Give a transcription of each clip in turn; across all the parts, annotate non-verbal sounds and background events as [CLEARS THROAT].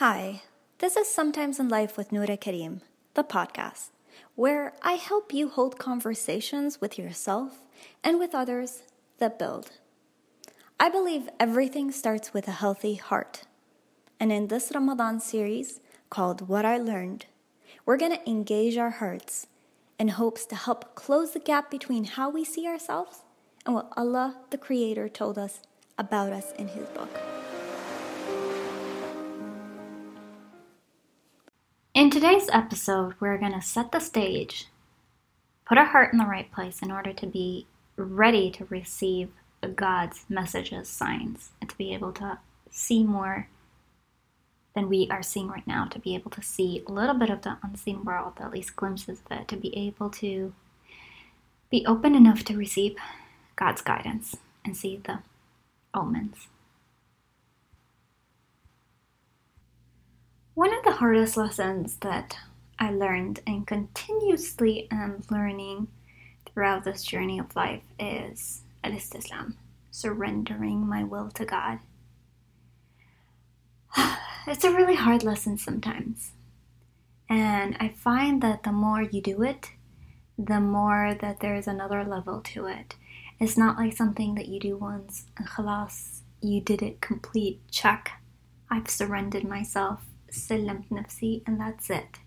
Hi, this is Sometimes in Life with Noura Karim, the podcast, where I help you hold conversations with yourself and with others that build. I believe everything starts with a healthy heart. And in this Ramadan series called What I Learned, we're going to engage our hearts in hopes to help close the gap between how we see ourselves and what Allah, the Creator, told us about us in His book. In today's episode, we're going to set the stage, put our heart in the right place in order to be ready to receive God's messages, signs, and to be able to see more than we are seeing right now, to be able to see a little bit of the unseen world, at least glimpses of it, to be able to be open enough to receive God's guidance and see the omens. One of the hardest lessons that I learned and continuously am learning throughout this journey of life is al-istislam, surrendering my will to God. [SIGHS] It's a really hard lesson sometimes. And I find that the more you do it, the more that there's another level to it. It's not like something that you do once and khalas, you did it complete, check. I've surrendered myself سلمت نفسي and that's it.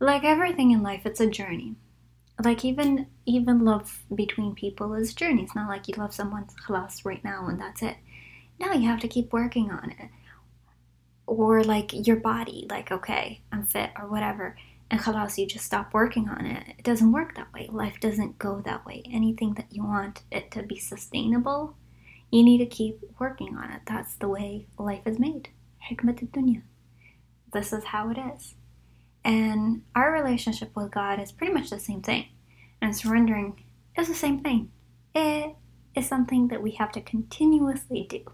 Like everything in life, it's a journey. Like even even love between people is a journey. It's not like you love someone class right now and that's it. No, you have to keep working on it. Or like your body, like okay, I'm fit or whatever. And khalas, you just stop working on it. It doesn't work that way. Life doesn't go that way. Anything that you want it to be sustainable, you need to keep working on it. That's the way life is made. Hikmat dunya. This is how it is. And our relationship with God is pretty much the same thing. And surrendering is the same thing. It is something that we have to continuously do.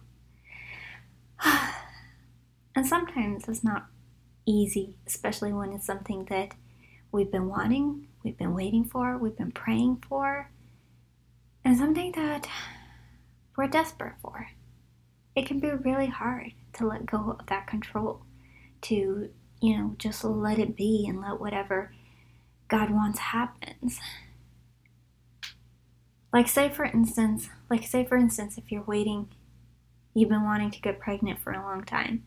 [SIGHS] and sometimes it's not easy, especially when it's something that we've been wanting, we've been waiting for, we've been praying for, and something that we're desperate for. It can be really hard to let go of that control, to, you know, just let it be and let whatever God wants happens. Like, say for instance, like, say for instance, if you're waiting, you've been wanting to get pregnant for a long time.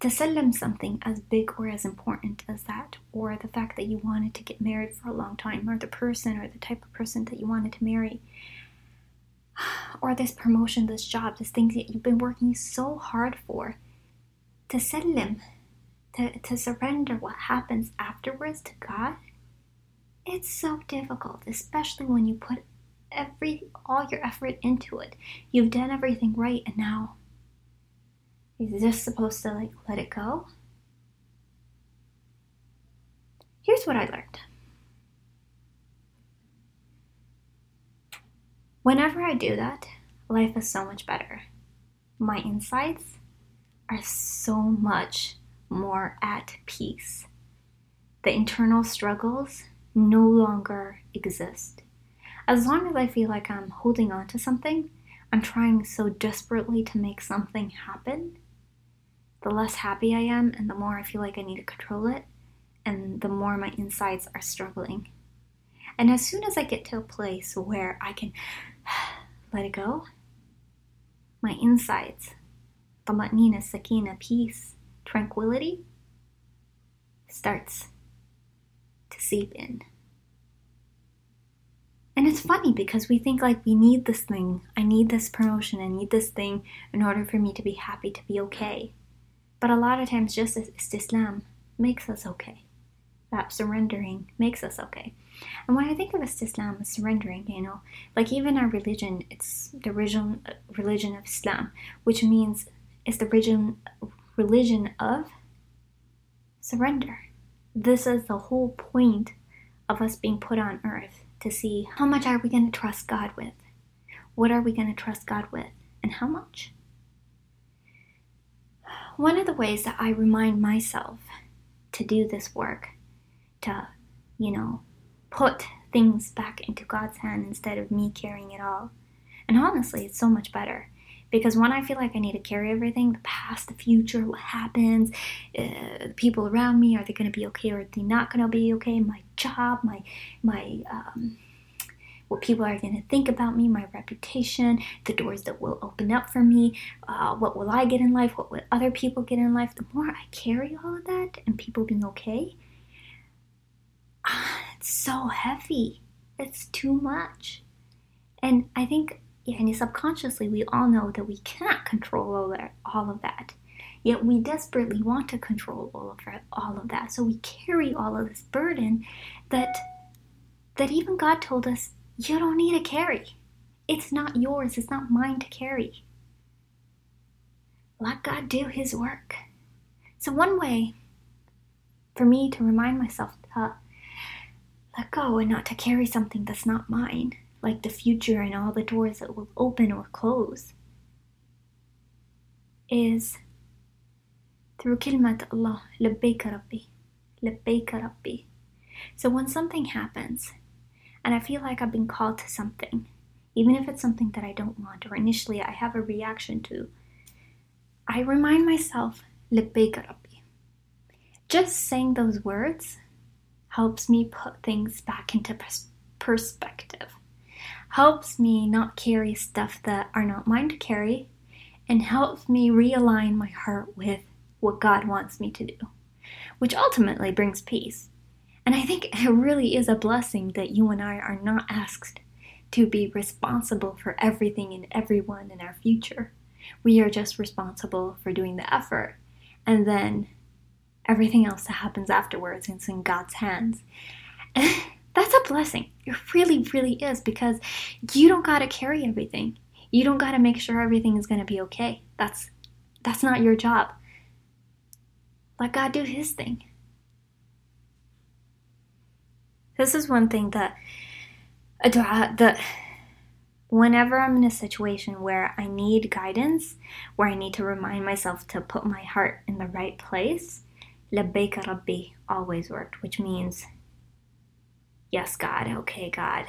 To sell something as big or as important as that, or the fact that you wanted to get married for a long time, or the person or the type of person that you wanted to marry, [GASPS] or this promotion, this job, this thing that you've been working so hard for, to sallim, to, to surrender what happens afterwards to God, it's so difficult, especially when you put every all your effort into it. You've done everything right and now you're just supposed to like let it go. Here's what I learned. Whenever I do that, life is so much better. My insights are so much more at peace. The internal struggles no longer exist. As long as I feel like I'm holding on to something, I'm trying so desperately to make something happen, the less happy I am and the more I feel like I need to control it, and the more my insides are struggling. And as soon as I get to a place where I can [SIGHS] let it go, my insides, tamatnina, sakina, peace, tranquility, starts to seep in. And it's funny because we think like we need this thing. I need this promotion. I need this thing in order for me to be happy, to be okay. But a lot of times, just as Islam makes us okay that surrendering makes us okay. And when I think of Islam as surrendering, you know, like even our religion, it's the religion, religion of Islam, which means it's the religion, religion of surrender. This is the whole point of us being put on earth to see how much are we going to trust God with? What are we going to trust God with? And how much? One of the ways that I remind myself to do this work to, you know, put things back into God's hand instead of me carrying it all. And honestly, it's so much better Because when I feel like I need to carry everything, the past, the future, what happens, uh, people around me, are they going to be okay or are they not going to be okay? My job, my, my, um, what people are going to think about me, my reputation, the doors that will open up for me, uh, what will I get in life, what will other people get in life. The more I carry all of that and people being okay, it's so heavy. It's too much. And I think and subconsciously we all know that we cannot control all, all of that. Yet we desperately want to control all of all of that. So we carry all of this burden that that even God told us you don't need to carry. It's not yours, it's not mine to carry. Let God do his work. So one way for me to remind myself to let go and not to carry something that's not mine like the future and all the doors that will open or close, is through kilmat Allah, labbaik Rabbi, labbaik Rabbi. So when something happens, and I feel like I've been called to something, even if it's something that I don't want or initially I have a reaction to, I remind myself, labbaik Rabbi. Just saying those words helps me put things back into pers- perspective helps me not carry stuff that are not mine to carry, and helps me realign my heart with what God wants me to do, which ultimately brings peace. And I think it really is a blessing that you and I are not asked to be responsible for everything and everyone in our future. We are just responsible for doing the effort. And then everything else that happens afterwards is in God's hands. [LAUGHS] That's a blessing. It really, really is because you don't got to carry everything. You don't got to make sure everything is going to be okay. That's that's not your job. Let God do his thing. This is one thing that that whenever I'm in a situation where I need guidance, where I need to remind myself to put my heart in the right place, labbaika rabbi always worked, which means, yes, God, okay, God.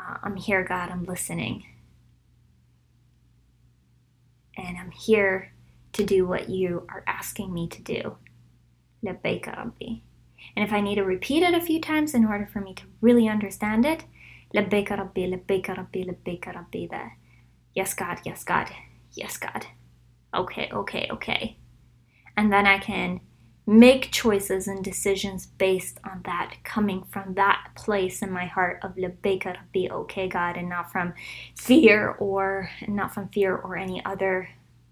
Uh, I'm here, God, I'm listening. And I'm here to do what you are asking me to do. Labbaika rabbi. And if I need to repeat it a few times in order for me to really understand it, labbaika rabbi, labbaika rabbi, labbaika rabbi, the yes, God, yes, God, yes, God. Okay, okay, okay. And then I can make choices and decisions based on that, coming from that place in my heart of lebeka be okay, God, and not from fear or not from fear or any other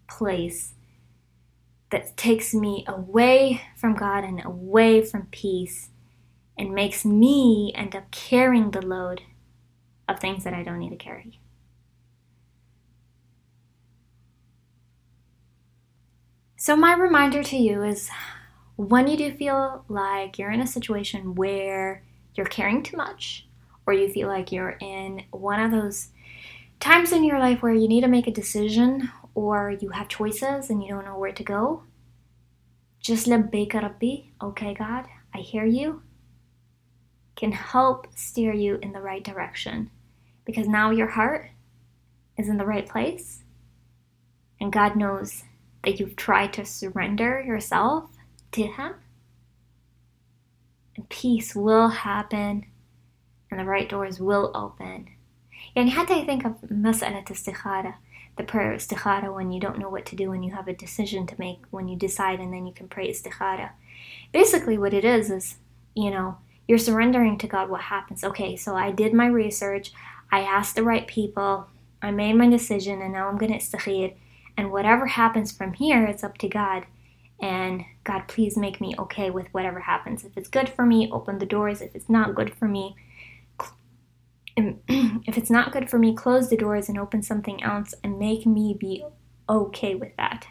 place that takes me away from God and away from peace and makes me end up carrying the load of things that I don't need to carry. So, my reminder to you is when you do feel like you're in a situation where you're caring too much, or you feel like you're in one of those times in your life where you need to make a decision or you have choices and you don't know where to go, just let Rabbi, okay, God, I hear you, can help steer you in the right direction. Because now your heart is in the right place, and God knows that you've tried to surrender yourself to Him, and peace will happen, and the right doors will open. يعني حتى I think of مسألة استخارة, the prayer استخارة when you don't know what to do and you have a decision to make when you decide and then you can pray استخارة. Basically what it is is, you know, you're surrendering to God what happens. Okay, so I did my research, I asked the right people, I made my decision and now I'm going to istikhir and whatever happens from here it's up to God and God, please make me okay with whatever happens. If it's good for me, open the doors. If it's not good for me, [CLEARS THROAT] if it's not good for me, close the doors and open something else and make me be okay with that.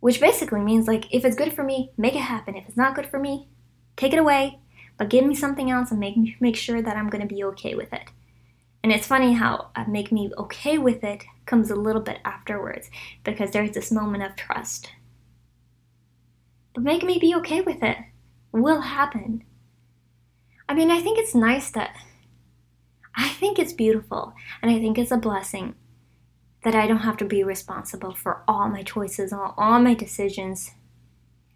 Which basically means like if it's good for me, make it happen. If it's not good for me, take it away, but give me something else and make make sure that I'm going to be okay with it. And it's funny how uh, make me okay with it comes a little bit afterwards because there's this moment of trust. But make me be okay with it will happen. I mean, I think it's nice that I think it's beautiful and I think it's a blessing that I don't have to be responsible for all my choices, all, all my decisions,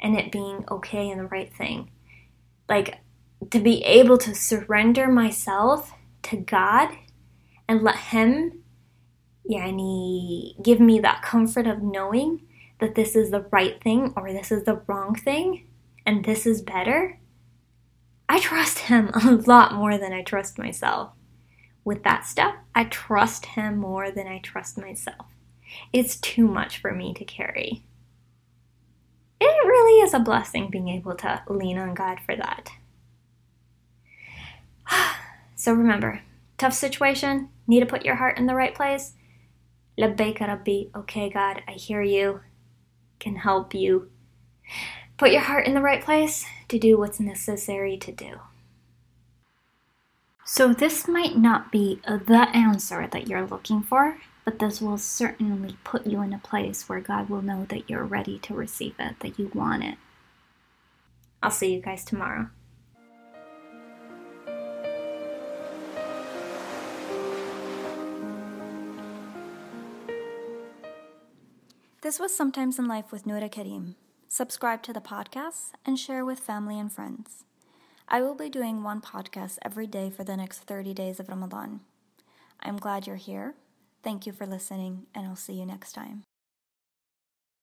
and it being okay and the right thing. Like to be able to surrender myself to God and let Him yani, give me that comfort of knowing that this is the right thing or this is the wrong thing and this is better. I trust Him [LAUGHS] a lot more than I trust myself. With that stuff, I trust Him more than I trust myself. It's too much for me to carry. It really is a blessing being able to lean on God for that. [SIGHS] so remember, tough situation, need to put your heart in the right place. Labbaik Rabbi, okay, God, I hear you, can help you. Put your heart in the right place to do what's necessary to do. So, this might not be the answer that you're looking for, but this will certainly put you in a place where God will know that you're ready to receive it, that you want it. I'll see you guys tomorrow. This was Sometimes in Life with Noura Karim. Subscribe to the podcast and share with family and friends. I will be doing one podcast every day for the next 30 days of Ramadan. I'm glad you're here. Thank you for listening, and I'll see you next time.